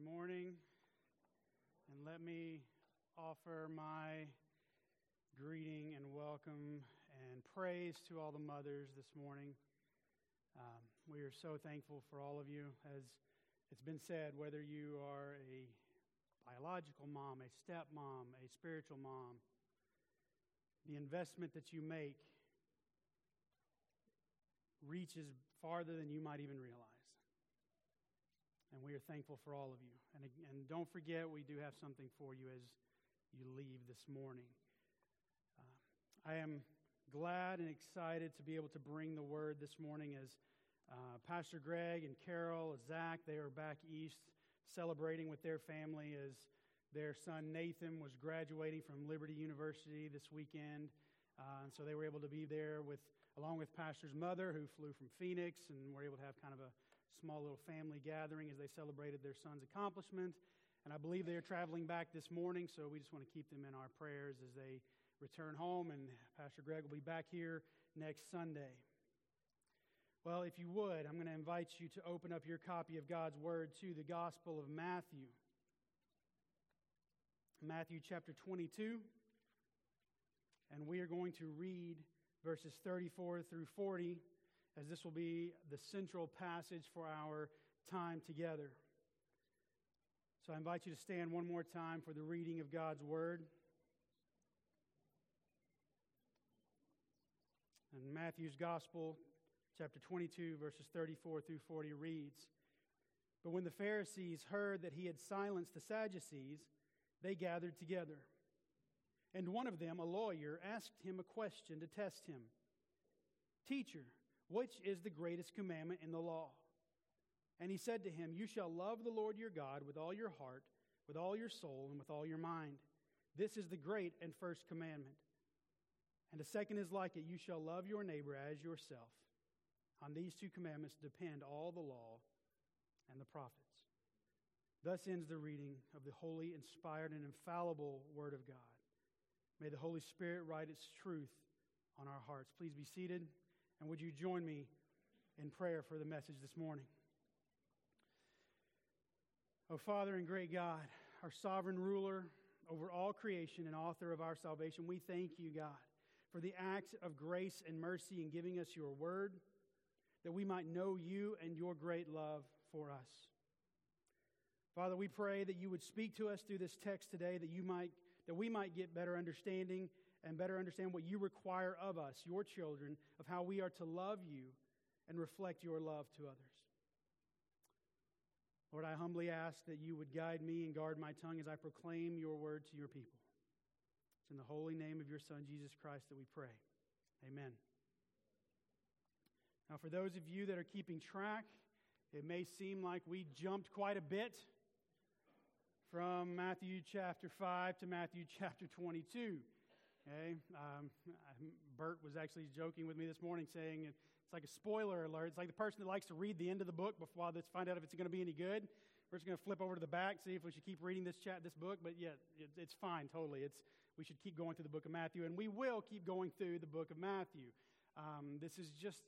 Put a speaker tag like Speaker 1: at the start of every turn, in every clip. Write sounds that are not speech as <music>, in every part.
Speaker 1: Good morning. And let me offer my greeting and welcome and praise to all the mothers this morning. Um, we are so thankful for all of you. As it's been said, whether you are a biological mom, a stepmom, a spiritual mom, the investment that you make reaches farther than you might even realize. And we are thankful for all of you. And, and don't forget, we do have something for you as you leave this morning. Uh, I am glad and excited to be able to bring the word this morning as uh, Pastor Greg and Carol, and Zach, they are back east celebrating with their family as their son Nathan was graduating from Liberty University this weekend. Uh, and so they were able to be there with, along with Pastor's mother, who flew from Phoenix, and were able to have kind of a small little family gathering as they celebrated their son's accomplishment. And I believe they are traveling back this morning, so we just want to keep them in our prayers as they return home. And Pastor Greg will be back here next Sunday. Well, if you would, I'm going to invite you to open up your copy of God's Word to the Gospel of Matthew. Matthew chapter 22. And we are going to read verses 34 through 40 as this will be the central passage for our time together. So I invite you to stand one more time for the reading of God's Word. And Matthew's Gospel, chapter 22, verses 34 through 40 reads But when the Pharisees heard that he had silenced the Sadducees, they gathered together. And one of them, a lawyer, asked him a question to test him Teacher, which is the greatest commandment in the law? And he said to him, You shall love the Lord your God with all your heart, with all your soul, and with all your mind. This is the great and first commandment. And the second is like it you shall love your neighbor as yourself. On these two commandments depend all the law and the prophets. Thus ends the reading of the holy, inspired, and infallible Word of God. May the Holy Spirit write its truth on our hearts. Please be seated. And would you join me in prayer for the message this morning? Oh, Father and great God, our sovereign ruler over all creation and author of our salvation, we thank you, God, for the acts of grace and mercy in giving us your word, that we might know you and your great love for us. Father, we pray that you would speak to us through this text today, that you might that we might get better understanding and better understand what you require of us, your children, of how we are to love you and reflect your love to others. Lord, I humbly ask that you would guide me and guard my tongue as I proclaim your word to your people. It's in the holy name of your Son, Jesus Christ, that we pray. Amen. Now, for those of you that are keeping track, it may seem like we jumped quite a bit from Matthew chapter 5 to Matthew chapter 22. Okay? Um, Bert was actually joking with me this morning saying it's like a spoiler alert. It's like the person that likes to read the end of the book before they find out if it's going to be any good. We're just going to flip over to the back, see if we should keep reading this chat, this book. But yeah, it, it's fine, totally. It's we should keep going through the book of Matthew, and we will keep going through the book of Matthew. Um, this is just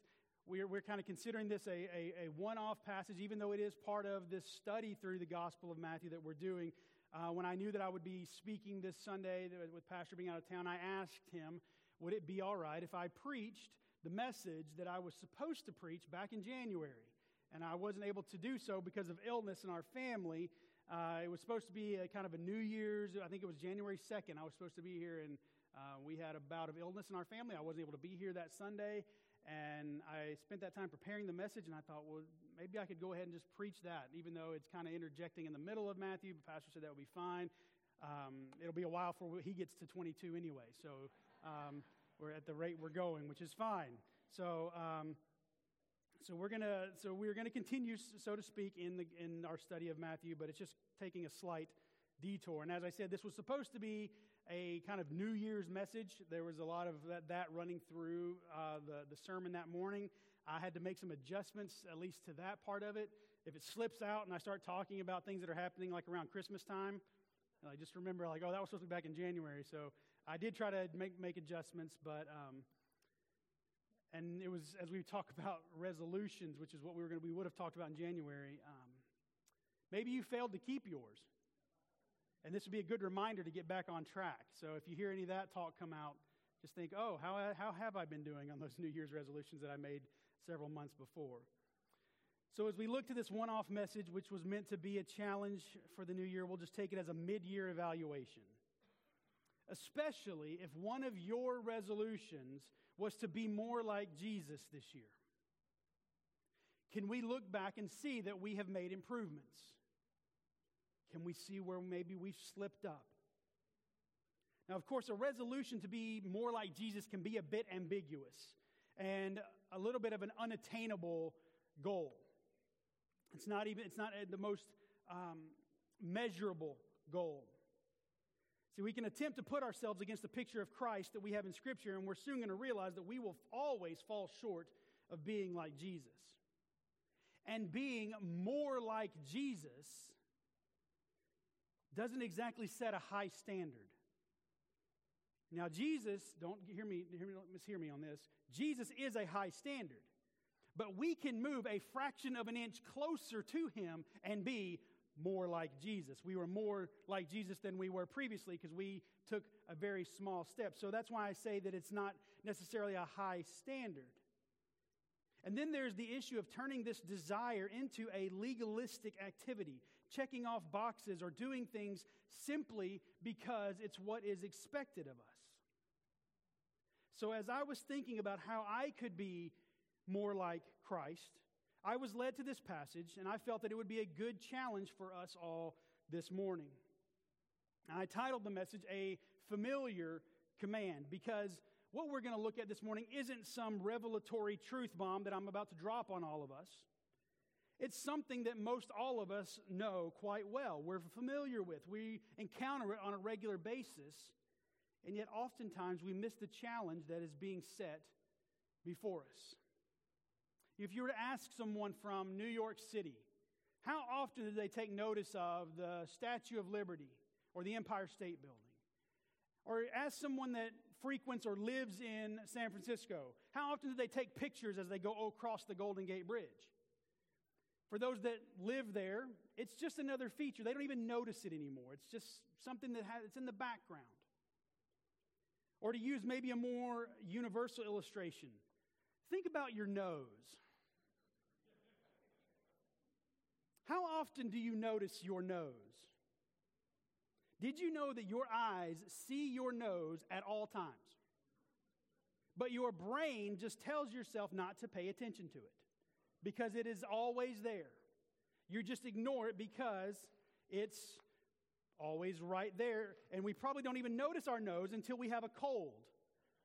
Speaker 1: we're, we're kind of considering this a, a, a one off passage, even though it is part of this study through the Gospel of Matthew that we're doing. Uh, when I knew that I would be speaking this Sunday with Pastor being out of town, I asked him, would it be all right if I preached the message that I was supposed to preach back in January? And I wasn't able to do so because of illness in our family. Uh, it was supposed to be a kind of a New Year's, I think it was January 2nd. I was supposed to be here, and uh, we had a bout of illness in our family. I wasn't able to be here that Sunday. And I spent that time preparing the message, and I thought, well, maybe I could go ahead and just preach that, even though it's kind of interjecting in the middle of Matthew. The pastor said that would be fine. Um, it'll be a while before he gets to 22 anyway, so um, we're at the rate we're going, which is fine. So, um, so we're gonna, so we're gonna continue, so to speak, in the in our study of Matthew, but it's just taking a slight detour. And as I said, this was supposed to be a kind of New Year's message. There was a lot of that, that running through uh, the, the sermon that morning. I had to make some adjustments, at least to that part of it. If it slips out and I start talking about things that are happening like around Christmas time, I just remember like, oh, that was supposed to be back in January. So I did try to make, make adjustments, but um, and it was as we talk about resolutions, which is what we were going to we would have talked about in January. Um, Maybe you failed to keep yours. And this would be a good reminder to get back on track. So if you hear any of that talk come out, just think, oh, how, how have I been doing on those <laughs> New Year's resolutions that I made several months before? So, as we look to this one off message, which was meant to be a challenge for the new year, we'll just take it as a mid year evaluation. Especially if one of your resolutions was to be more like Jesus this year. Can we look back and see that we have made improvements? Can we see where maybe we've slipped up? Now, of course, a resolution to be more like Jesus can be a bit ambiguous and a little bit of an unattainable goal. It's not even, it's not the most um, measurable goal. See, we can attempt to put ourselves against the picture of Christ that we have in Scripture, and we're soon going to realize that we will always fall short of being like Jesus. And being more like Jesus doesn't exactly set a high standard. Now, Jesus, don't hear me, hear me, don't mishear me on this. Jesus is a high standard. But we can move a fraction of an inch closer to him and be more like Jesus. We were more like Jesus than we were previously because we took a very small step. So that's why I say that it's not necessarily a high standard. And then there's the issue of turning this desire into a legalistic activity, checking off boxes or doing things simply because it's what is expected of us. So, as I was thinking about how I could be more like Christ, I was led to this passage, and I felt that it would be a good challenge for us all this morning. I titled the message A Familiar Command because what we're going to look at this morning isn't some revelatory truth bomb that I'm about to drop on all of us. It's something that most all of us know quite well. We're familiar with. We encounter it on a regular basis. And yet, oftentimes, we miss the challenge that is being set before us. If you were to ask someone from New York City, how often do they take notice of the Statue of Liberty or the Empire State Building? Or ask someone that frequents or lives in San Francisco, how often do they take pictures as they go across the Golden Gate Bridge? For those that live there, it's just another feature. They don't even notice it anymore. It's just something that has, it's in the background. Or to use maybe a more universal illustration, think about your nose. How often do you notice your nose? Did you know that your eyes see your nose at all times? But your brain just tells yourself not to pay attention to it because it is always there. You just ignore it because it's always right there. And we probably don't even notice our nose until we have a cold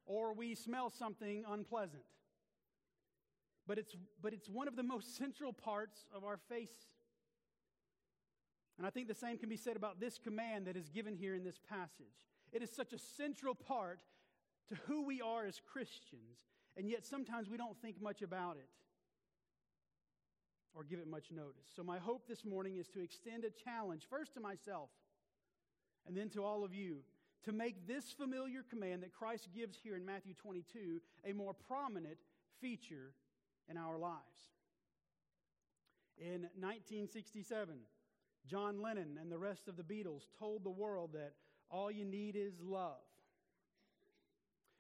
Speaker 1: or we smell something unpleasant. But it's, but it's one of the most <laughs> central parts of our face. And I think the same can be said about this command that is given here in this passage. It is such a central part to who we are as Christians, and yet sometimes we don't think much about it or give it much notice. So, my hope this morning is to extend a challenge, first to myself and then to all of you to make this familiar command that Christ gives here in Matthew 22 a more prominent feature in our lives. In 1967, John Lennon and the rest of the Beatles told the world that all you need is love.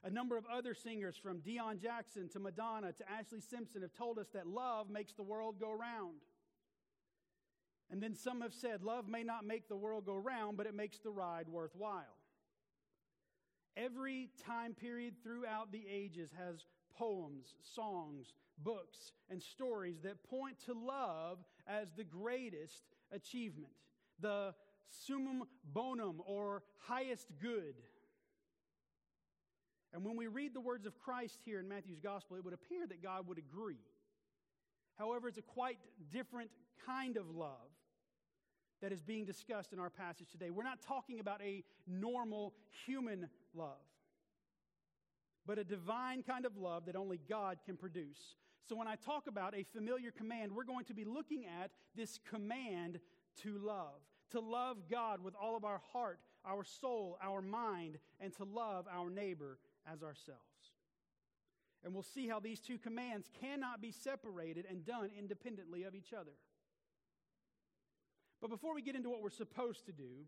Speaker 1: A number of other singers, from Deon Jackson to Madonna to Ashlee Simpson, have told us that love makes the world go round. And then some have said, love may not make the world go round, but it makes the ride worthwhile. Every time period throughout the ages has poems, songs, books, and stories that point to love as the greatest achievement, the summum bonum or highest good. And when we read the words of Christ here in Matthew's gospel, it would appear that God would agree. However, it's a quite different kind of love that is being discussed in our passage today. We're not talking about a normal human love, but a divine kind of love that only God can produce. So, when I talk about a familiar command, we're going to be looking at this command to love, to love God with all of our heart, our soul, our mind, and to love our neighbor as ourselves. And we'll see how these two commands cannot be separated and done independently of each other. But before we get into what we're supposed to do,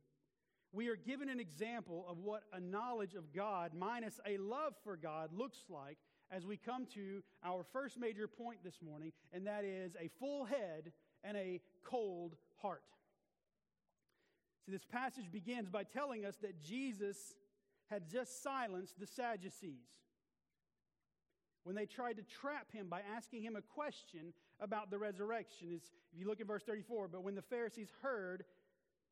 Speaker 1: we are given an example of what a knowledge of God minus a love for God looks like as we come to our first major point this morning, and that is a full head and a cold heart. See, this passage begins by telling us that Jesus had just silenced the Sadducees when they tried to trap him by asking him a question about the resurrection. It's, if you look at verse 34, but when the Pharisees heard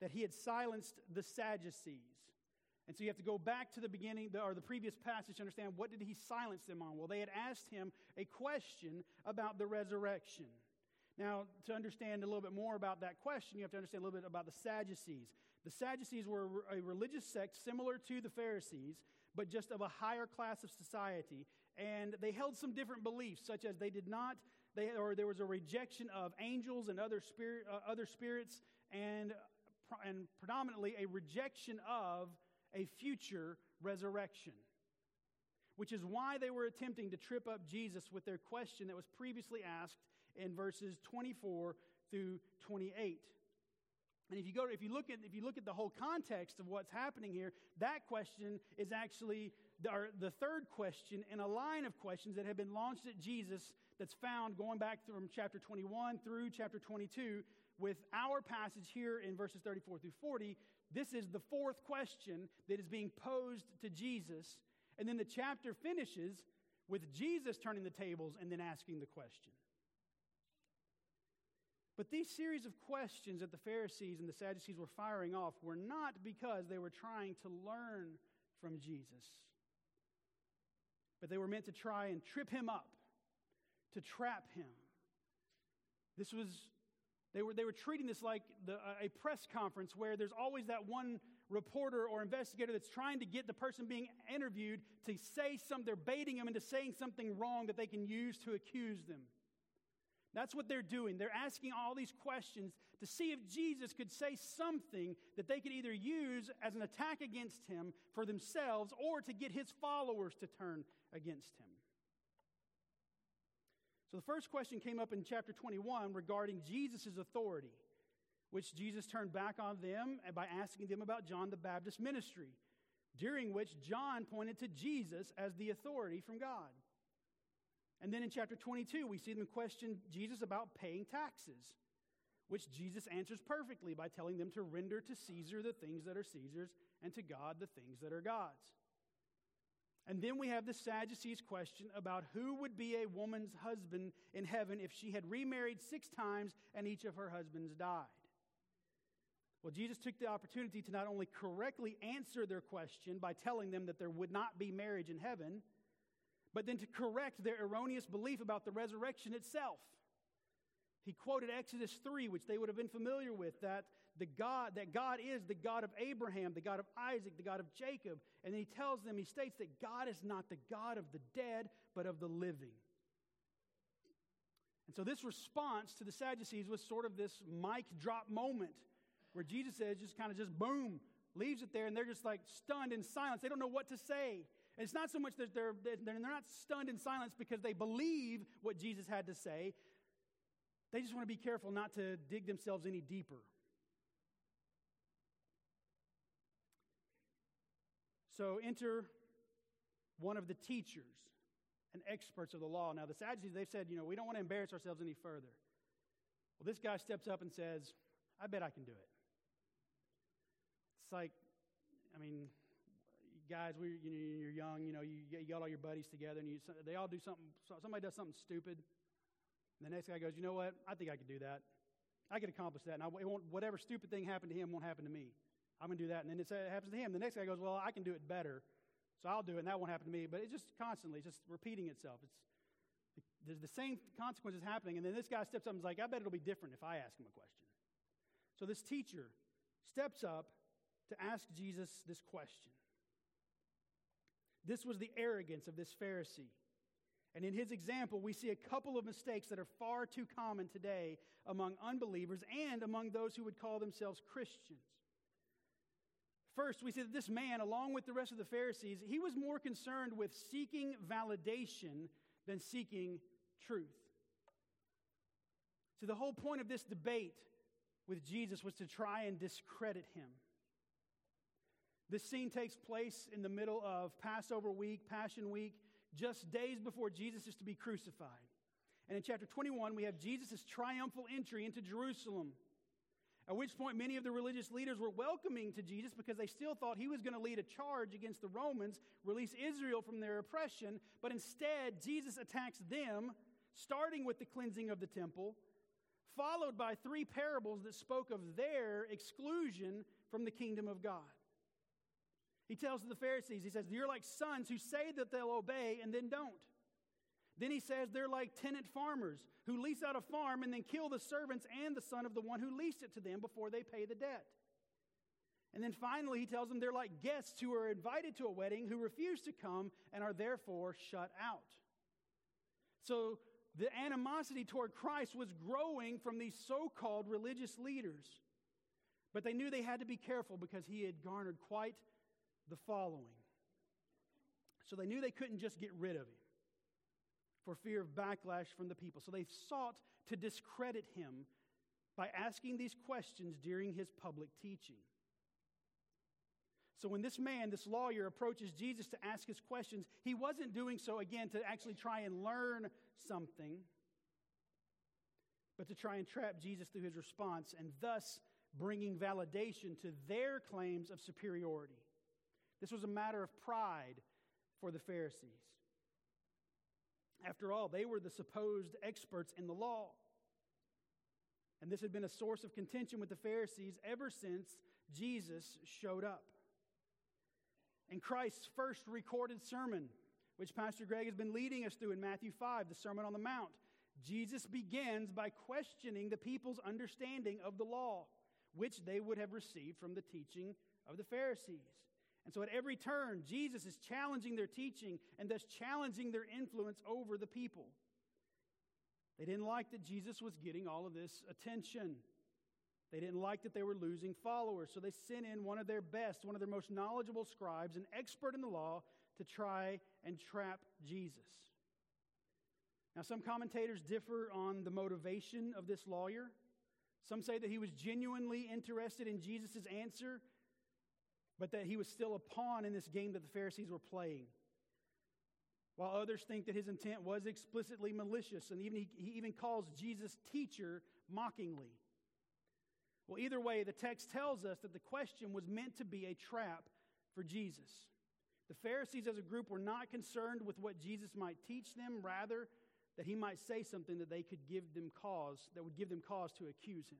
Speaker 1: that he had silenced the Sadducees, and so you have to go back to the beginning or the previous passage to understand what did he silence them on? Well, they had asked him a question about the resurrection. Now, to understand a little bit more about that question, you have to understand a little bit about the Sadducees. The Sadducees were a religious sect similar to the Pharisees, but just of a higher class of society. And they held some different beliefs, such as they did not, they, or there was a rejection of angels and other, spirit, uh, other spirits, and, and predominantly a rejection of a future resurrection. Which is why they were attempting to trip up Jesus with their question that was previously asked in verses 24 through 28. And if you go, if you look at, if you look at the whole context of what's happening here, that question is actually the, the third question in a line of questions that have been launched at Jesus that's found going back from chapter 21 through chapter 22 with our passage here in verses 34 through 40. This is the fourth question that is being posed to Jesus. And then the chapter finishes with Jesus turning the tables and then asking the question. But these series of questions that the Pharisees and the Sadducees were firing off were not because they were trying to learn from Jesus, but they were meant to try and trip him up, to trap him. This was, they were, they were treating this like the, a press conference where there's always that one reporter or investigator that's trying to get the person being interviewed to say something, they're baiting them into saying something wrong that they can use to accuse them. That's what they're doing. They're asking all these questions to see if Jesus could say something that they could either use as an attack against him for themselves or to get his followers to turn against him. So the first question came up in chapter 21 regarding Jesus' authority, which Jesus turned back on them by asking them about John the Baptist ministry, during which John pointed to Jesus as the authority from God. And then in chapter 22, we see them question Jesus about paying taxes, which Jesus answers perfectly by telling them to render to Caesar the things that are Caesar's and to God the things that are God's. And then we have the Sadducees' question about who would be a woman's husband in heaven if she had remarried six times and each of her husbands died. Well, Jesus took the opportunity to not only correctly answer their question by telling them that there would not be marriage in heaven but then to correct their erroneous belief about the resurrection itself. He quoted Exodus 3, which they would have been familiar with, that the God, that God is the God of Abraham, the God of Isaac, the God of Jacob. And he tells them, he states that God is not the God of the dead, but of the living. And so this response to the Sadducees was sort of this mic drop moment where Jesus says, just kind of just boom, leaves it there, and they're just like stunned in silence. They don't know what to say. It's not so much that they're, they're not stunned in silence because they believe what Jesus had to say. They just want to be careful not to dig themselves any deeper. So enter one of the teachers and experts of the law. Now, the Sadducees, they've said, you know, we don't want to embarrass ourselves any further. Well, this guy steps up and says, I bet I can do it. It's like, I mean, guys, we, you know, you're young, you know, you, you got all your buddies together, and you, they all do something, somebody does something stupid. And the next guy goes, you know what? I think I could do that. I could accomplish that. And I, whatever stupid thing happened to him won't happen to me. I'm going to do that. And then it happens to him. The next guy goes, well, I can do it better. So I'll do it, and that won't happen to me. But it's just constantly, it's just repeating itself. It's, there's the same consequences happening. And then this guy steps up and is like, I bet it'll be different if I ask him a question. So this teacher steps up to ask Jesus this question. This was the arrogance of this Pharisee. And in his example, we see a couple of mistakes that are far too common today among unbelievers and among those who would call themselves Christians. First, we see that this man, along with the rest of the Pharisees, he was more concerned with seeking validation than seeking truth. So, the whole point of this debate with Jesus was to try and discredit him. This scene takes place in the middle of Passover week, Passion week, just days before Jesus is to be crucified. And in chapter 21, we have Jesus' triumphal entry into Jerusalem. At which point, many of the religious leaders were welcoming to Jesus because they still thought he was going to lead a charge against the Romans, release Israel from their oppression. But instead, Jesus attacks them, starting with the cleansing of the temple, followed by three parables that spoke of their exclusion from the kingdom of God. He tells the Pharisees, he says, You're like sons who say that they'll obey and then don't. Then he says they're like tenant farmers who lease out a farm and then kill the servants and the son of the one who leased it to them before they pay the debt. And then finally, he tells them they're like guests who are invited to a wedding who refuse to come and are therefore shut out. So the animosity toward Christ was growing from these so called religious leaders. But they knew they had to be careful because he had garnered quite the following. So they knew they couldn't just get rid of him for fear of backlash from the people. So they sought to discredit him by asking these questions during his public teaching. So when this man, this lawyer, approaches Jesus to ask his questions, he wasn't doing so again to actually try and learn something, but to try and trap Jesus through his response and thus bringing validation to their claims of superiority. This was a matter of pride for the Pharisees. After all, they were the supposed experts in the law. And this had been a source of contention with the Pharisees ever since Jesus showed up. In Christ's first recorded sermon, which Pastor Greg has been leading us through in Matthew 5, the Sermon on the Mount, Jesus begins by questioning the people's understanding of the law, which they would have received from the teaching of the Pharisees. And so at every turn, Jesus is challenging their teaching and thus challenging their influence over the people. They didn't like that Jesus was getting all of this attention. They didn't like that they were losing followers, so they sent in one of their best, one of their most knowledgeable scribes, an expert in the law, to try and trap Jesus. Now, some commentators differ on the motivation of this lawyer. Some say that he was genuinely interested in Jesus' answer but that he was still a pawn in this game that the Pharisees were playing. While others think that his intent was explicitly malicious, and even he, he even calls Jesus teacher mockingly. Well, either way, the text tells us that the question was meant to be a trap for Jesus. The Pharisees, as a group, were not concerned with what Jesus might teach them, rather, that he might say something that they could give them cause, that would give them cause to accuse him.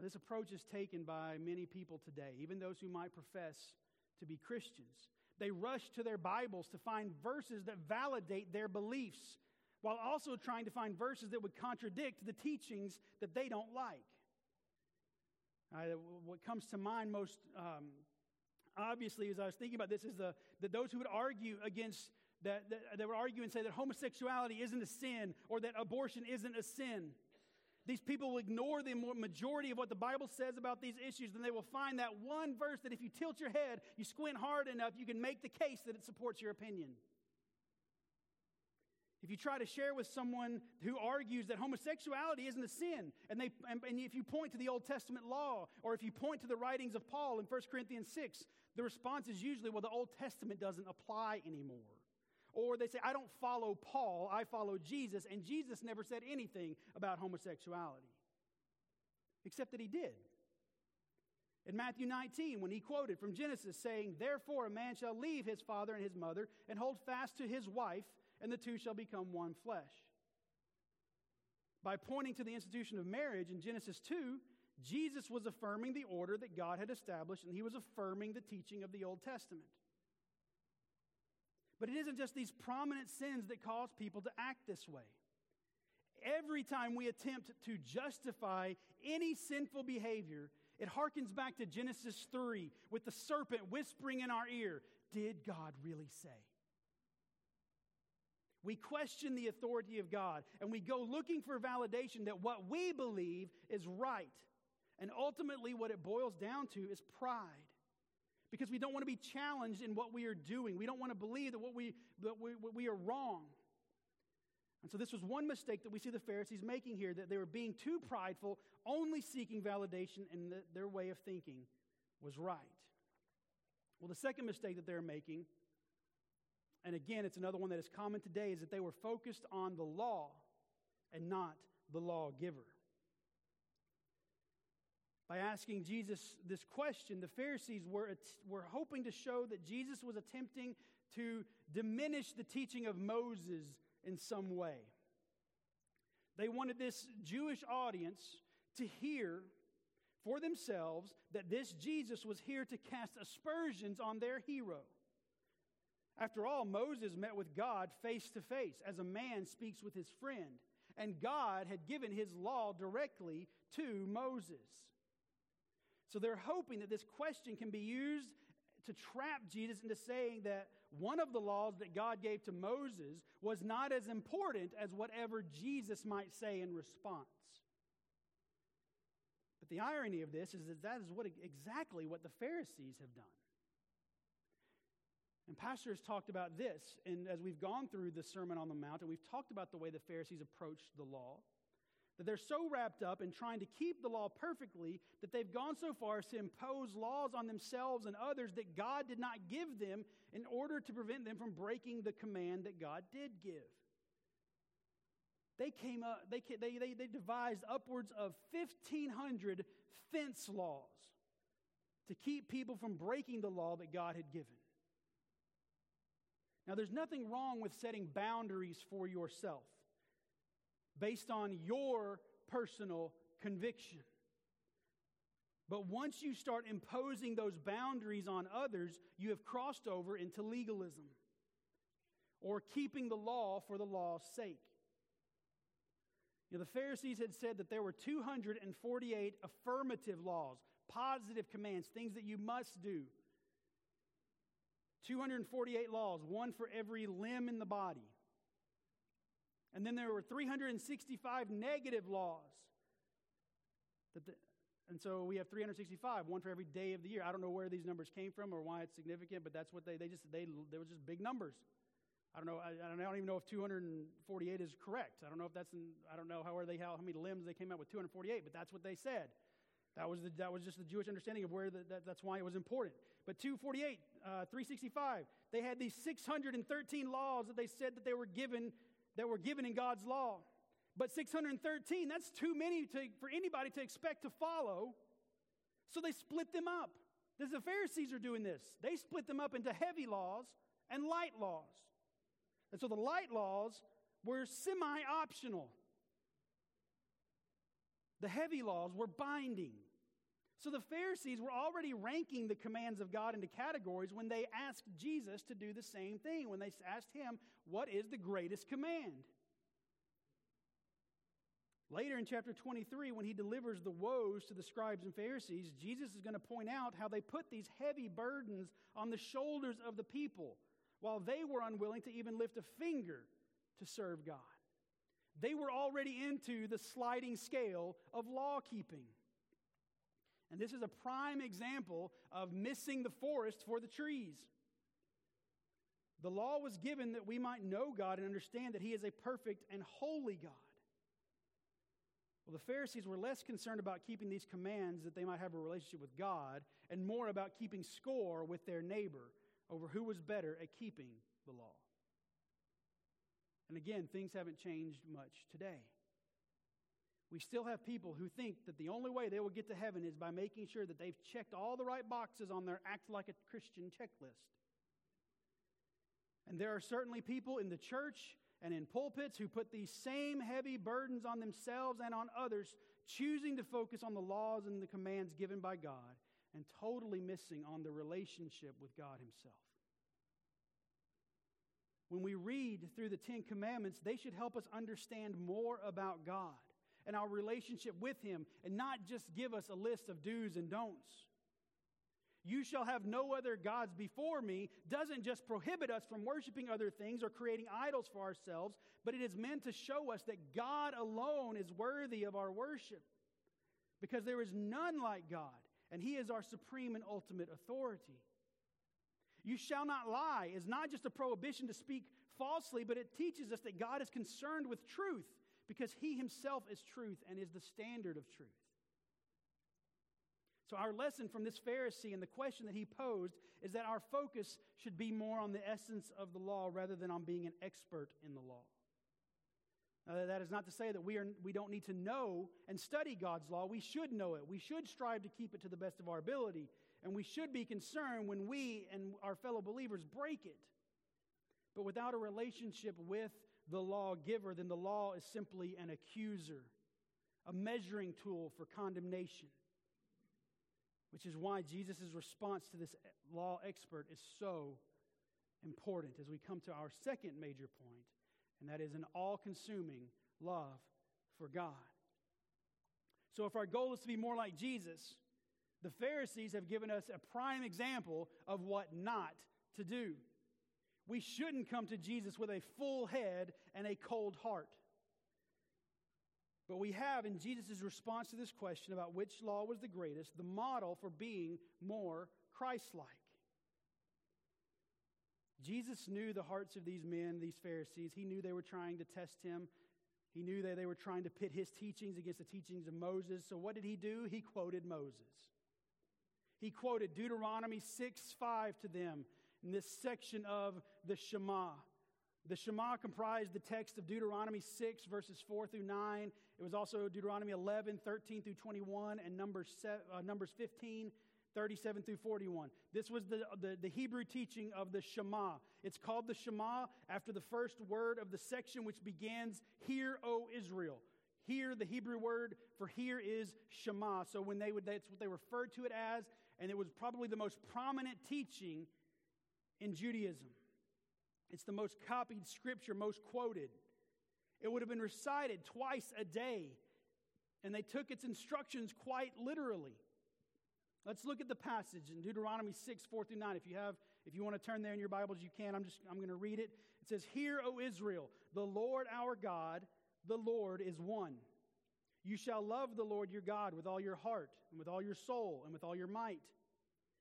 Speaker 1: Now, this approach is taken by many people today, even those who might profess to be Christians. They rush to their Bibles to find verses that validate their beliefs, while also trying to find verses that would contradict the teachings that they don't like. What comes to mind most um, obviously, as I was thinking about this, is the, that those who would argue against that, that, that would argue and say that homosexuality isn't a sin or that abortion isn't a sin. These people will ignore the majority of what the Bible says about these issues, and they will find that one verse that if you tilt your head, you squint hard enough, you can make the case that it supports your opinion. If you try to share with someone who argues that homosexuality isn't a sin, and, they, and, and, if you point to the Old Testament law, or if you point to the writings of Paul in 1 Corinthians 6, the response is usually, well, the Old Testament doesn't apply anymore. Or they say, I don't follow Paul, I follow Jesus, and Jesus never said anything about homosexuality, except that he did. In Matthew 19, when he quoted from Genesis, saying, Therefore a man shall leave his father and his mother and hold fast to his wife, and the two shall become one flesh. By pointing to the institution of marriage in Genesis 2, Jesus was affirming the order that God had established, and he was affirming the teaching of the Old Testament. But it isn't just these prominent sins that cause people to act this way. Every time we attempt to justify any sinful behavior, it harkens back to Genesis 3 with the serpent whispering in our ear, Did God really say? We question the authority of God and we go looking for validation that what we believe is right. And ultimately, what it boils down to is pride because we don't want to be challenged in what we are doing. We don't want to believe that what we, that we, we are wrong. And so, this was one mistake that we see the Pharisees making here that they were being too prideful, only seeking validation, and that their way of thinking was right. Well, the second mistake that they're making, and again, it's another one that is common today, is that they were focused on the law and not the lawgiver. By asking Jesus this question, the Pharisees were, were hoping to show that Jesus was attempting to diminish the teaching of Moses in some way. They wanted this Jewish audience to hear for themselves that this Jesus was here to cast aspersions on their hero. After all, Moses met with God face to face as a man speaks with his friend, and God had given his law directly to Moses. So they're hoping that this question can be used to trap Jesus into saying that one of the laws that God gave to Moses was not as important as whatever Jesus might say in response. But the irony of this is that that is what exactly what the Pharisees have done. And Pastor has talked about this, and as we've gone through the Sermon on the Mount, and we've talked about the way the Pharisees approached the law that they're so wrapped up in trying to keep the law perfectly that they've gone so far as to impose laws on themselves and others that God did not give them in order to prevent them from breaking the command that God did give. They came up, they, they, they, they devised upwards of 1,500 fence laws to keep people from breaking the law that God had given. Now, there's nothing wrong with setting boundaries for yourself based on your personal conviction. But once you start imposing those boundaries on others, you have crossed over into legalism or keeping the law for the law's sake. You know, the Pharisees had said that there were 248 affirmative laws, positive commands, things that you must do. 248 laws, one for every limb in the body. And then there were 365 negative laws. That the, and so we have 365, one for every day of the year. I don't know where these numbers came from or why it's significant, but that's what they, they just, they, they were just big numbers. I don't know, I, I, don't, even know if 248 is correct. I don't know if that's, in, I don't know how, are they, how, how many limbs they came out with 248, but that's what they said. That was, the, that was just the Jewish understanding of where the, that, that's why it was important. But 248, uh, 365, they had these 613 laws that they said that they were given that were given in God's law. But 613, that's too many to, for anybody to expect to follow. So they split them up. The Pharisees are doing this. They split them up into heavy laws and light laws. And so the light laws were semi optional, the heavy laws were binding. So the Pharisees were already ranking the commands of God into categories when they asked Jesus to do the same thing, when they asked him, What is the greatest command? Later in chapter 23, when he delivers the woes to the scribes and Pharisees, Jesus is going to point out how they put these heavy burdens on the shoulders of the people while they were unwilling to even lift a finger to serve God. They were already into the sliding scale of law keeping. And this is a prime example of missing the forest for the trees. The law was given that we might know God and understand that He is a perfect and holy God. Well, the Pharisees were less concerned about keeping these commands that they might have a relationship with God and more about keeping score with their neighbor over who was better at keeping the law. And again, things haven't changed much today we still have people who think that the only way they will get to heaven is by making sure that they've checked all the right boxes on their act like a Christian checklist. And there are certainly people in the church and in pulpits who put these same heavy burdens on themselves and on others, choosing to focus on the laws and the commands given by God and totally missing on the relationship with God Himself. When we read through the Ten Commandments, they should help us understand more about God and our relationship with Him and not just give us a list of do's and don'ts. You shall have no other gods before me doesn't just prohibit us from worshiping other things or creating idols for ourselves, but it is meant to show us that God alone is worthy of our worship. Because there is none like God, and He is our supreme and ultimate authority. You shall not lie is not just a prohibition to speak falsely, but it teaches us that God is concerned with truth because he himself is truth and is the standard of truth. So, our lesson from this Pharisee and the question that he posed is that our focus should be more on the essence of the law rather than on being an expert in the law. That is not to say that we, are, we don't need to know and study God's law. We should know it. We should strive to keep it to the best of our ability. And we should be concerned when we and our fellow believers break it. But without a relationship with the lawgiver, then the law is simply an accuser, a measuring tool for condemnation. Which is why Jesus' response to this law expert is so important as we come to our second major point, and that is an all consuming love for God. So, if our goal is to be more like Jesus, the Pharisees have given us a prime example of what not to do. We shouldn't come to Jesus with a full head and a cold heart. But we have in Jesus' response to this question about which law was the greatest, the model for being more Christ like. Jesus knew the hearts of these men, these Pharisees. He knew they were trying to test him. He knew that they were trying to pit his teachings against the teachings of Moses. So, what did he do? He quoted Moses. He quoted Deuteronomy 6 5 to them in this section of the Shema. The Shema comprised the text of Deuteronomy 6, verses 4 through 9. It was also Deuteronomy 11, 13 through 21, and Numbers, uh, Numbers 15, 37 through 41. This was the, the, the, Hebrew teaching of the Shema. It's called the Shema after the first word of the section, which begins, Hear, O Israel. Here, the Hebrew word for here is Shema. So when they would, that's what they referred to it as, and it was probably the most prominent teaching in Judaism. It's the most copied scripture, most quoted. It would have been recited twice a day, and they took its instructions quite literally. Let's look at the passage in Deuteronomy 6, 4 through 9. If you have, if you want to turn there in your Bibles, you can. I'm just I'm going to read it. It says, Hear, O Israel, the Lord our God, the Lord is one. You shall love the Lord your God with all your heart, and with all your soul, and with all your might.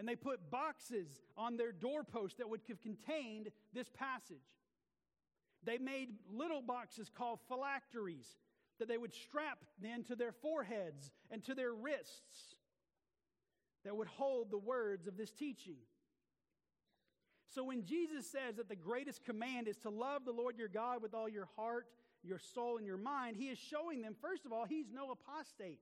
Speaker 1: and they put boxes on their doorposts that would have contained this passage. They made little boxes called phylacteries that they would strap then to their foreheads and to their wrists that would hold the words of this teaching. So when Jesus says that the greatest command is to love the Lord your God with all your heart, your soul, and your mind, he is showing them, first of all, he's no apostate.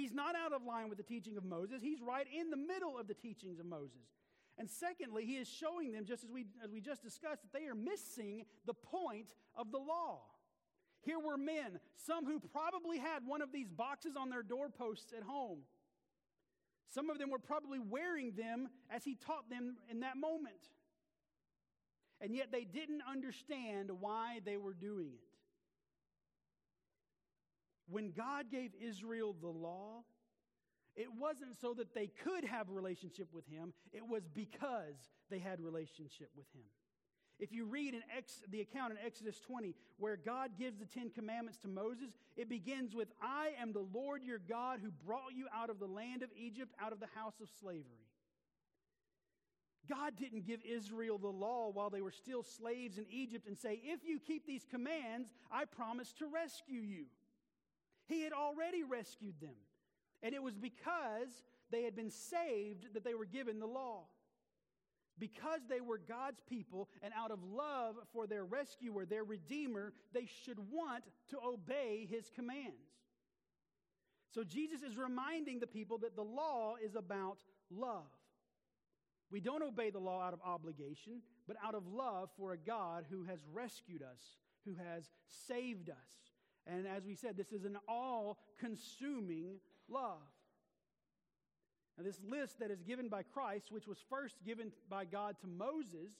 Speaker 1: He's not out of line with the teaching of Moses. He's right in the middle of the teachings of Moses. And secondly, he is showing them, just as we, as we just discussed, that they are missing the point of the law. Here were men, some who probably had one of these boxes on their doorposts at home. Some of them were probably wearing them as he taught them in that moment. And yet they didn't understand why they were doing it. When God gave Israel the law, it wasn't so that they could have relationship with him, it was because they had relationship with him. If you read in Ex, the account in Exodus 20, where God gives the Ten Commandments to Moses, it begins with, I am the Lord your God who brought you out of the land of Egypt, out of the house of slavery. God didn't give Israel the law while they were still slaves in Egypt and say, If you keep these commands, I promise to rescue you. He had already rescued them. And it was because they had been saved that they were given the law because they were God's people and out of love for their rescuer, their redeemer, they should want to obey his commands. So Jesus is reminding the people that the law is about love. We don't obey the law out of obligation, but out of love for a God who has rescued us, who has saved us. And as we said, this is an all consuming love. Now, this list that is given by Christ, which was first given by God to Moses,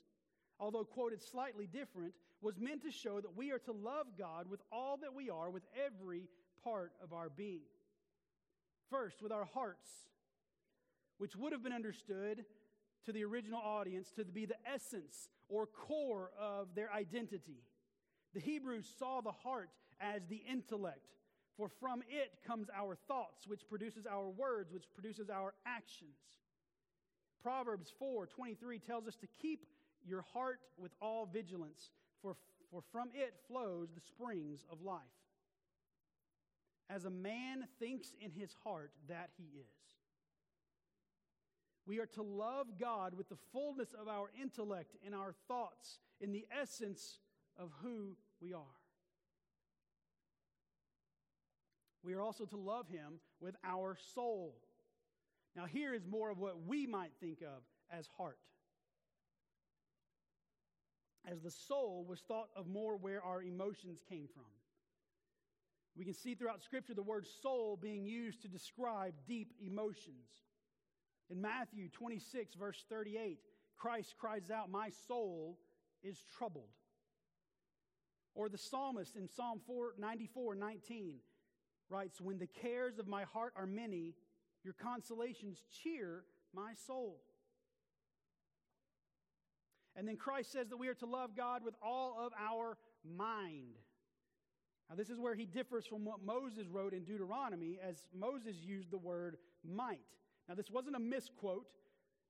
Speaker 1: although quoted slightly different, was meant to show that we are to love God with all that we are, with every part of our being. First, with our hearts, which would have been understood to the original audience to be the essence or core of their identity. The Hebrews saw the heart as the intellect, for from it comes our thoughts, which produces our words, which produces our actions. Proverbs 4 23 tells us to keep your heart with all vigilance, for, for from it flows the springs of life. As a man thinks in his heart, that he is. We are to love God with the fullness of our intellect in our thoughts, in the essence of who we are. We are also to love Him with our soul. Now, here is more of what we might think of as heart. As the soul was thought of more where our emotions came from. We can see throughout Scripture the word soul being used to describe deep emotions. In Matthew 26, verse 38, Christ cries out, My soul is troubled. Or the psalmist in Psalm 4, 94, 19 writes, When the cares of my heart are many, your consolations cheer my soul. And then Christ says that we are to love God with all of our mind. Now, this is where he differs from what Moses wrote in Deuteronomy, as Moses used the word might. Now, this wasn't a misquote.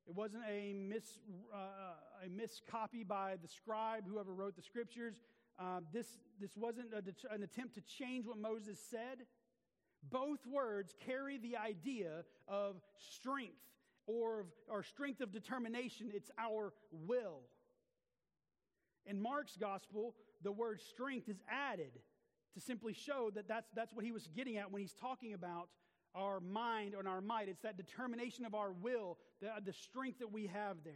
Speaker 1: It wasn't a, mis, uh, a miscopy by the scribe, whoever wrote the scriptures. Uh, this, this wasn't a, an attempt to change what Moses said. Both words carry the idea of strength or, or strength of determination. It's our will. In Mark's gospel, the word strength is added to simply show that that's, that's what he was getting at when he's talking about our mind and our might. It's that determination of our will, the, the strength that we have there.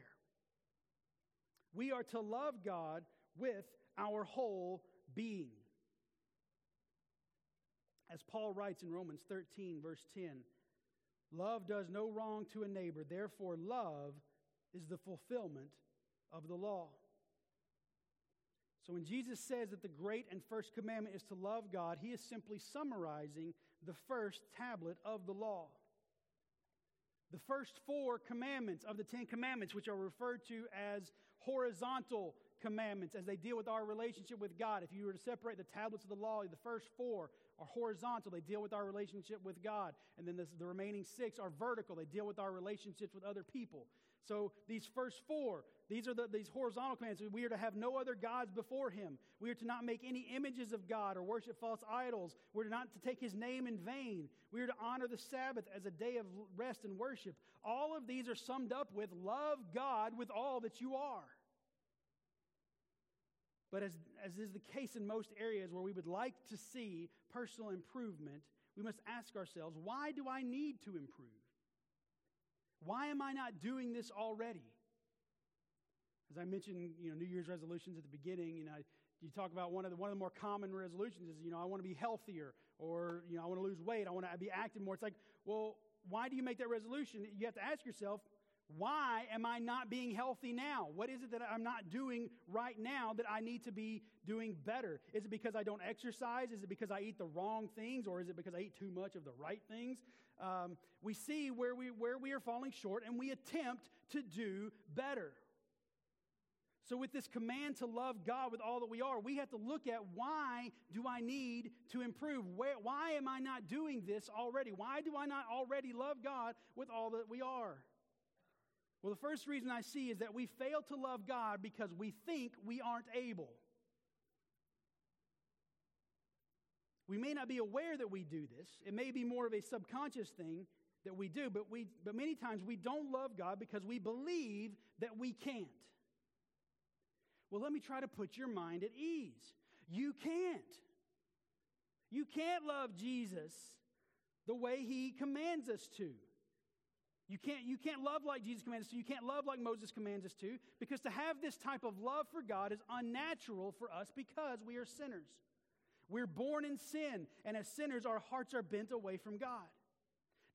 Speaker 1: We are to love God with our whole being. As Paul writes in Romans 13, verse 10, love does no wrong to a neighbor, therefore, love is the fulfillment of the law. So when Jesus says that the great and first commandment is to love God, he is simply summarizing the first tablet of the law. The first four commandments of the Ten Commandments, which are referred to as horizontal commandments as they deal with our relationship with God. If you were to separate the tablets of the law, the first four are horizontal, they deal with our relationship with God. And then this, the remaining six are vertical, they deal with our relationships with other people. So these first four, these are the, these horizontal commands. We are to have no other gods before him. We are to not make any images of God or worship false idols. We're not to take his name in vain. We are to honor the Sabbath as a day of rest and worship. All of these are summed up with love God with all that you are. But as, as is the case in most areas where we would like to see personal improvement, we must ask ourselves why do I need to improve? Why am I not doing this already? As I mentioned, you know, New Year's resolutions at the beginning, you know, you talk about one of the one of the more common resolutions is, you know, I want to be healthier or, you know, I want to lose weight, I want to be active more. It's like, well, why do you make that resolution? You have to ask yourself, why am I not being healthy now? What is it that I'm not doing right now that I need to be doing better? Is it because I don't exercise? Is it because I eat the wrong things? Or is it because I eat too much of the right things? Um, we see where we, where we are falling short and we attempt to do better. So, with this command to love God with all that we are, we have to look at why do I need to improve? Where, why am I not doing this already? Why do I not already love God with all that we are? Well, the first reason I see is that we fail to love God because we think we aren't able. We may not be aware that we do this. It may be more of a subconscious thing that we do, but, we, but many times we don't love God because we believe that we can't. Well, let me try to put your mind at ease. You can't. You can't love Jesus the way he commands us to. You can't, you can't love like Jesus commands us to. You can't love like Moses commands us to, because to have this type of love for God is unnatural for us because we are sinners. We're born in sin, and as sinners, our hearts are bent away from God.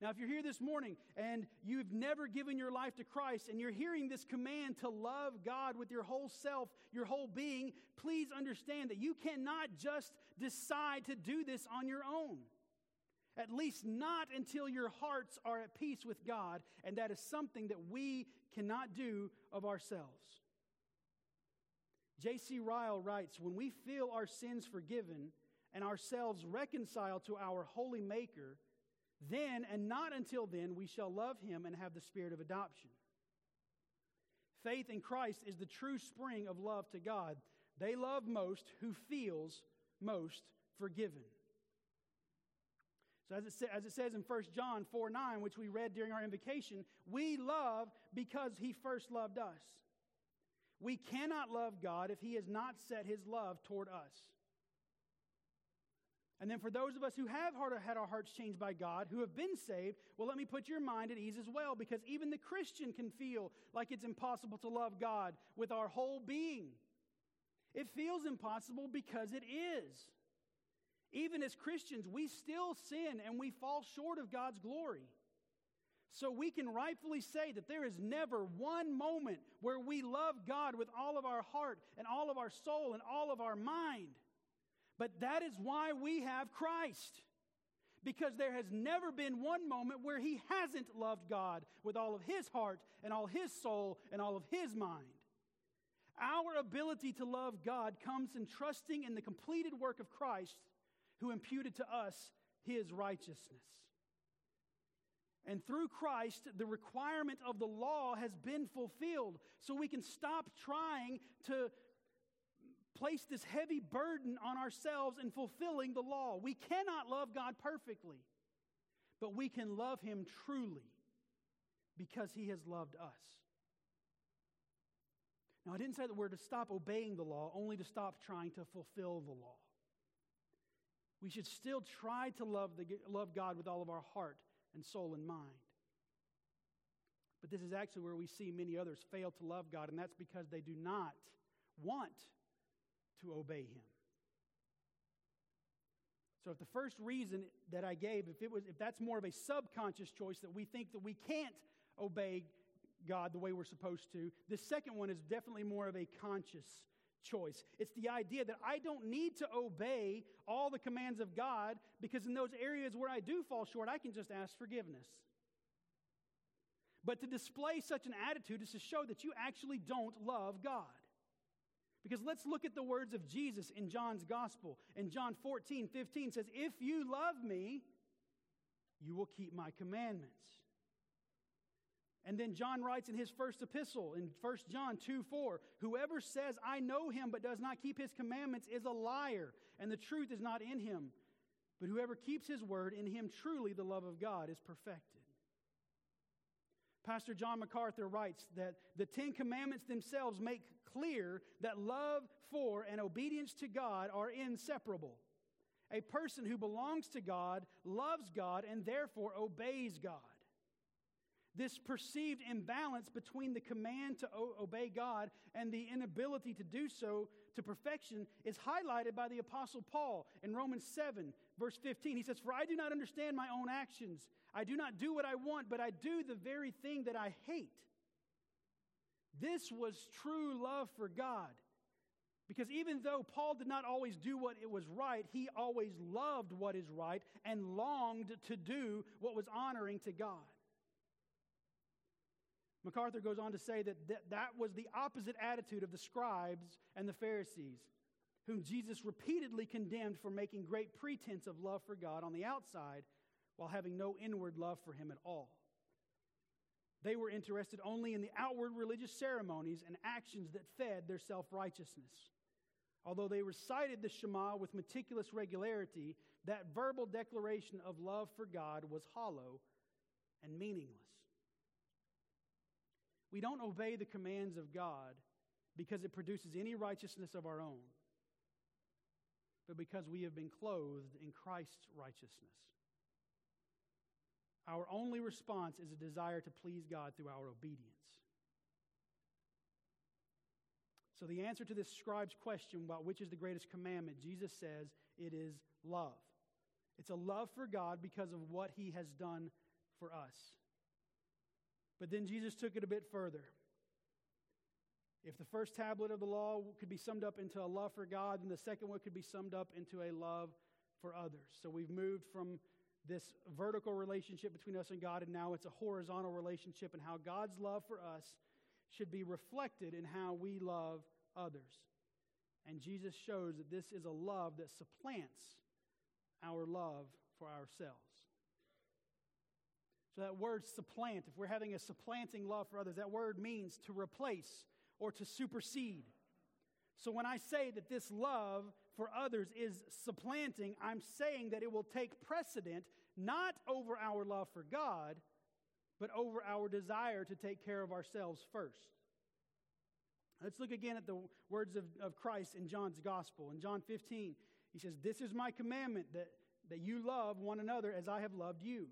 Speaker 1: Now, if you're here this morning and you've never given your life to Christ and you're hearing this command to love God with your whole self, your whole being, please understand that you cannot just decide to do this on your own. At least not until your hearts are at peace with God, and that is something that we cannot do of ourselves. J.C. Ryle writes When we feel our sins forgiven and ourselves reconciled to our holy Maker, then and not until then we shall love him and have the spirit of adoption. Faith in Christ is the true spring of love to God. They love most who feels most forgiven. So, as it, sa- as it says in 1 John 4 9, which we read during our invocation, we love because he first loved us. We cannot love God if he has not set his love toward us. And then for those of us who have had our hearts changed by God, who have been saved, well, let me put your mind at ease as well, because even the Christian can feel like it's impossible to love God with our whole being. It feels impossible because it is. Even as Christians, we still sin and we fall short of God's glory. So we can rightfully say that there is never one moment where we love God with all of our heart and all of our soul and all of our mind. But that is why we have Christ. Because there has never been one moment where he hasn't loved God with all of his heart and all his soul and all of his mind. Our ability to love God comes in trusting in the completed work of Christ who imputed to us his righteousness. And through Christ, the requirement of the law has been fulfilled. So we can stop trying to place this heavy burden on ourselves in fulfilling the law. We cannot love God perfectly, but we can love Him truly because He has loved us. Now, I didn't say that we're to stop obeying the law, only to stop trying to fulfill the law. We should still try to love, the, love God with all of our heart and soul and mind. But this is actually where we see many others fail to love God, and that's because they do not want to obey him. So if the first reason that I gave, if it was if that's more of a subconscious choice that we think that we can't obey God the way we're supposed to, the second one is definitely more of a conscious choice. It's the idea that I don't need to obey all the commands of God because in those areas where I do fall short, I can just ask forgiveness. But to display such an attitude is to show that you actually don't love God. Because let's look at the words of Jesus in John's gospel. In John 14, 15 says, If you love me, you will keep my commandments. And then John writes in his first epistle in 1 John 2 4, Whoever says, I know him, but does not keep his commandments is a liar, and the truth is not in him. But whoever keeps his word, in him truly the love of God is perfected. Pastor John MacArthur writes that the Ten Commandments themselves make clear that love for and obedience to God are inseparable. A person who belongs to God loves God and therefore obeys God. This perceived imbalance between the command to o- obey God and the inability to do so to perfection is highlighted by the Apostle Paul in Romans 7, verse 15. He says, For I do not understand my own actions. I do not do what I want, but I do the very thing that I hate. This was true love for God. Because even though Paul did not always do what it was right, he always loved what is right and longed to do what was honoring to God. MacArthur goes on to say that th- that was the opposite attitude of the scribes and the Pharisees, whom Jesus repeatedly condemned for making great pretense of love for God on the outside while having no inward love for Him at all. They were interested only in the outward religious ceremonies and actions that fed their self righteousness. Although they recited the Shema with meticulous regularity, that verbal declaration of love for God was hollow and meaningless. We don't obey the commands of God because it produces any righteousness of our own, but because we have been clothed in Christ's righteousness. Our only response is a desire to please God through our obedience. So, the answer to this scribe's question about which is the greatest commandment, Jesus says it is love. It's a love for God because of what he has done for us. But then Jesus took it a bit further. If the first tablet of the law could be summed up into a love for God, then the second one could be summed up into a love for others. So we've moved from this vertical relationship between us and God, and now it's a horizontal relationship, and how God's love for us should be reflected in how we love others. And Jesus shows that this is a love that supplants our love for ourselves. That word supplant, if we're having a supplanting love for others, that word means to replace or to supersede. So, when I say that this love for others is supplanting, I'm saying that it will take precedent not over our love for God, but over our desire to take care of ourselves first. Let's look again at the words of, of Christ in John's gospel. In John 15, he says, This is my commandment that, that you love one another as I have loved you.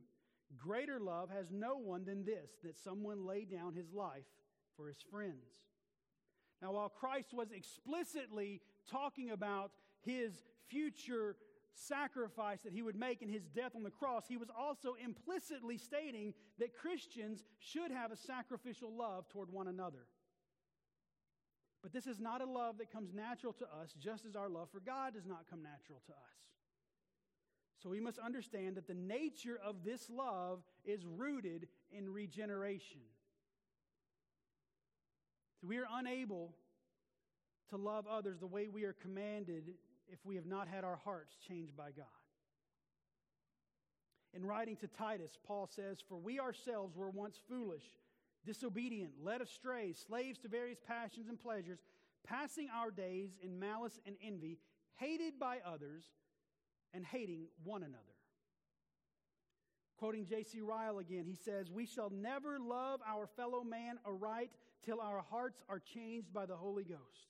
Speaker 1: Greater love has no one than this, that someone lay down his life for his friends. Now, while Christ was explicitly talking about his future sacrifice that he would make in his death on the cross, he was also implicitly stating that Christians should have a sacrificial love toward one another. But this is not a love that comes natural to us, just as our love for God does not come natural to us. So we must understand that the nature of this love is rooted in regeneration. So we are unable to love others the way we are commanded if we have not had our hearts changed by God. In writing to Titus, Paul says, For we ourselves were once foolish disobedient, led astray, slaves to various passions and pleasures, passing our days in malice and envy, hated by others, and hating one another. Quoting J.C. Ryle again, he says, We shall never love our fellow man aright till our hearts are changed by the Holy Ghost.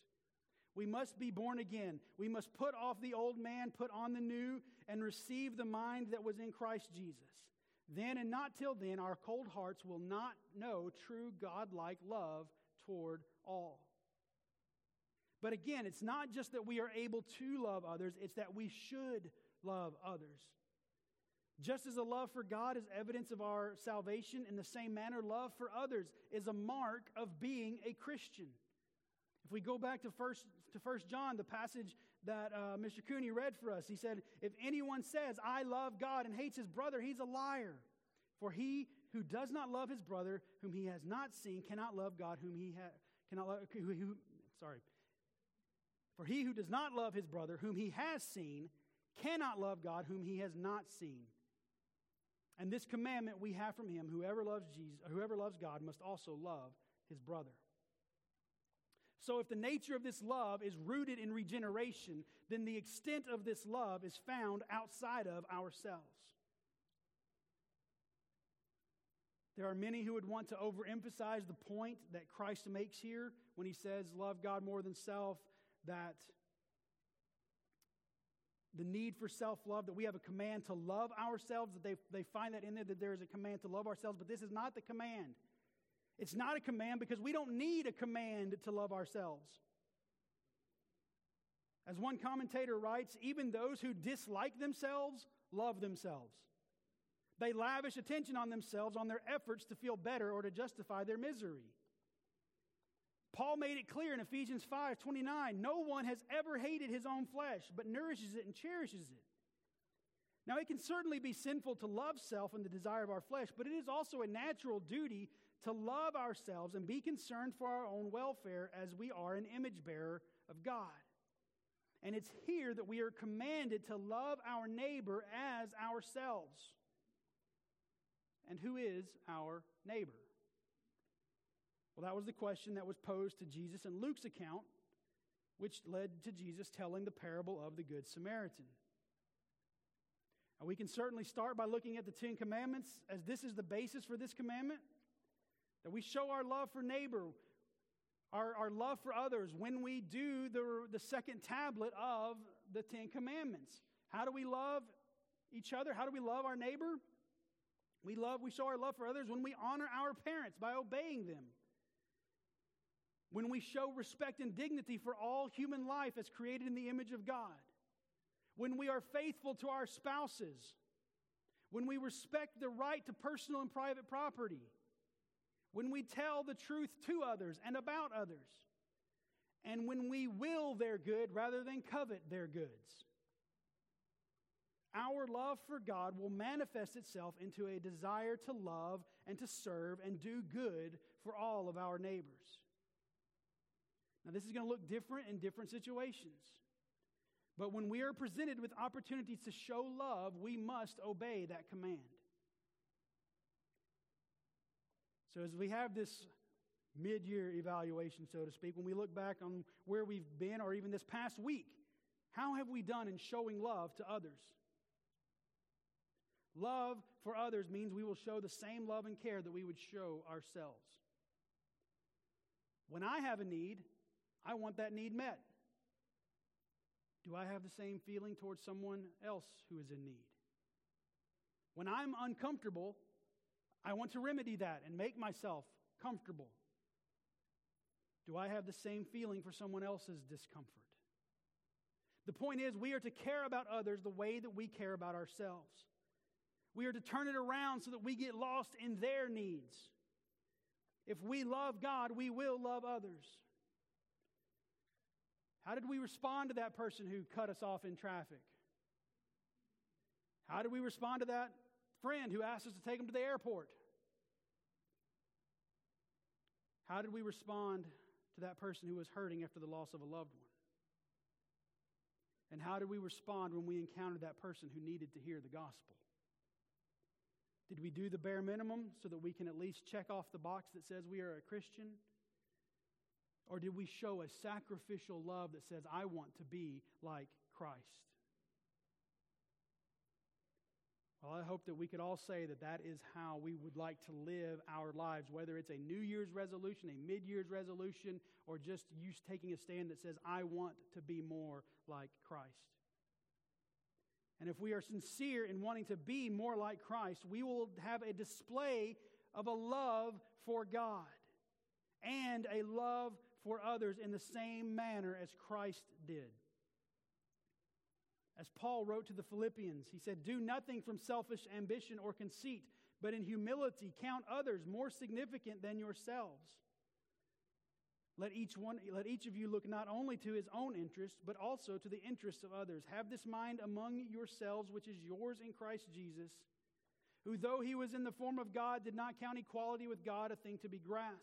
Speaker 1: We must be born again. We must put off the old man, put on the new, and receive the mind that was in Christ Jesus. Then and not till then, our cold hearts will not know true God-like love toward all. But again, it's not just that we are able to love others, it's that we should love others. Just as a love for God is evidence of our salvation, in the same manner, love for others is a mark of being a Christian. If we go back to first to First John, the passage that uh, Mr. Cooney read for us, he said, "If anyone says I love God and hates his brother, he's a liar. For he who does not love his brother whom he has not seen cannot love God whom he ha- cannot love. Who, who, sorry. For he who does not love his brother whom he has seen cannot love God whom he has not seen. And this commandment we have from him: whoever loves Jesus, whoever loves God, must also love his brother. So, if the nature of this love is rooted in regeneration, then the extent of this love is found outside of ourselves. There are many who would want to overemphasize the point that Christ makes here when he says, Love God more than self, that the need for self love, that we have a command to love ourselves, that they, they find that in there, that there is a command to love ourselves, but this is not the command. It's not a command because we don't need a command to love ourselves. As one commentator writes, even those who dislike themselves love themselves. They lavish attention on themselves, on their efforts to feel better or to justify their misery. Paul made it clear in Ephesians 5 29 no one has ever hated his own flesh, but nourishes it and cherishes it. Now, it can certainly be sinful to love self and the desire of our flesh, but it is also a natural duty to love ourselves and be concerned for our own welfare as we are an image bearer of God. And it's here that we are commanded to love our neighbor as ourselves. And who is our neighbor? Well, that was the question that was posed to Jesus in Luke's account, which led to Jesus telling the parable of the Good Samaritan. Now, we can certainly start by looking at the Ten Commandments, as this is the basis for this commandment. That we show our love for neighbor, our, our love for others when we do the, the second tablet of the Ten Commandments. How do we love each other? How do we love our neighbor? We love, we show our love for others when we honor our parents by obeying them. When we show respect and dignity for all human life as created in the image of God. When we are faithful to our spouses when we respect the right to personal and private property, when we tell the truth to others and about others, and when we will their good rather than covet their goods. Our love for God will manifest itself into a desire to love and to serve and do good for all of our neighbors. Now, this is going to look different in different situations. But when we are presented with opportunities to show love, we must obey that command. So, as we have this mid year evaluation, so to speak, when we look back on where we've been or even this past week, how have we done in showing love to others? Love for others means we will show the same love and care that we would show ourselves. When I have a need, I want that need met. Do I have the same feeling towards someone else who is in need? When I'm uncomfortable, I want to remedy that and make myself comfortable. Do I have the same feeling for someone else's discomfort? The point is, we are to care about others the way that we care about ourselves. We are to turn it around so that we get lost in their needs. If we love God, we will love others. How did we respond to that person who cut us off in traffic? How did we respond to that friend who asked us to take him to the airport? How did we respond to that person who was hurting after the loss of a loved one? And how did we respond when we encountered that person who needed to hear the gospel? Did we do the bare minimum so that we can at least check off the box that says we are a Christian? Or did we show a sacrificial love that says, I want to be like Christ? Well, I hope that we could all say that that is how we would like to live our lives, whether it's a New Year's resolution, a mid Year's resolution, or just you taking a stand that says, I want to be more like Christ. And if we are sincere in wanting to be more like Christ, we will have a display of a love for God and a love for others in the same manner as Christ did. As Paul wrote to the Philippians, he said, Do nothing from selfish ambition or conceit, but in humility count others more significant than yourselves. Let each, one, let each of you look not only to his own interest, but also to the interests of others. Have this mind among yourselves, which is yours in Christ Jesus, who, though he was in the form of God, did not count equality with God a thing to be grasped,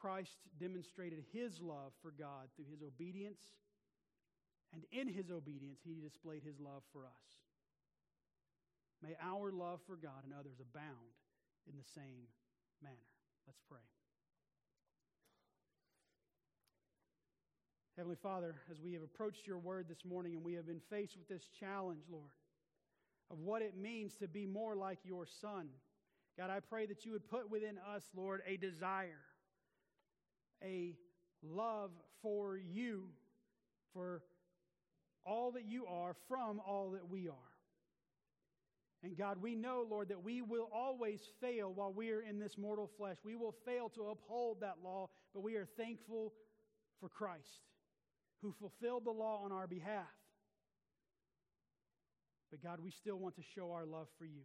Speaker 1: Christ demonstrated his love for God through his obedience and in his obedience, he displayed his love for us. May our love for God and others abound in the same manner. Let's pray. Heavenly Father, as we have approached your word this morning and we have been faced with this challenge, Lord, of what it means to be more like your Son, God, I pray that you would put within us, Lord, a desire, a love for you, for all that you are from all that we are. And God, we know, Lord, that we will always fail while we are in this mortal flesh. We will fail to uphold that law, but we are thankful for Christ, who fulfilled the law on our behalf. But God, we still want to show our love for you.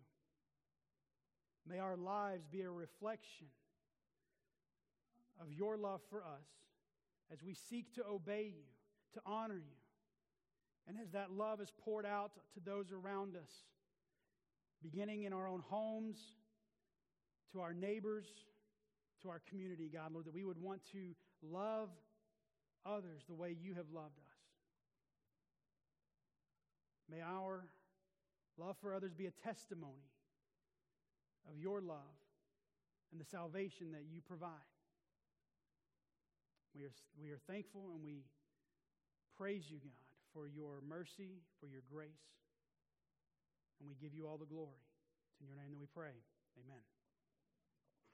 Speaker 1: May our lives be a reflection of your love for us as we seek to obey you, to honor you, and as that love is poured out to those around us, beginning in our own homes, to our neighbors, to our community, God, Lord, that we would want to love others the way you have loved us. May our love for others be a testimony of your love and the salvation that you provide. We are, we are thankful and we praise you, God for your mercy, for your grace. And we give you all the glory. It's in your name that we pray. Amen.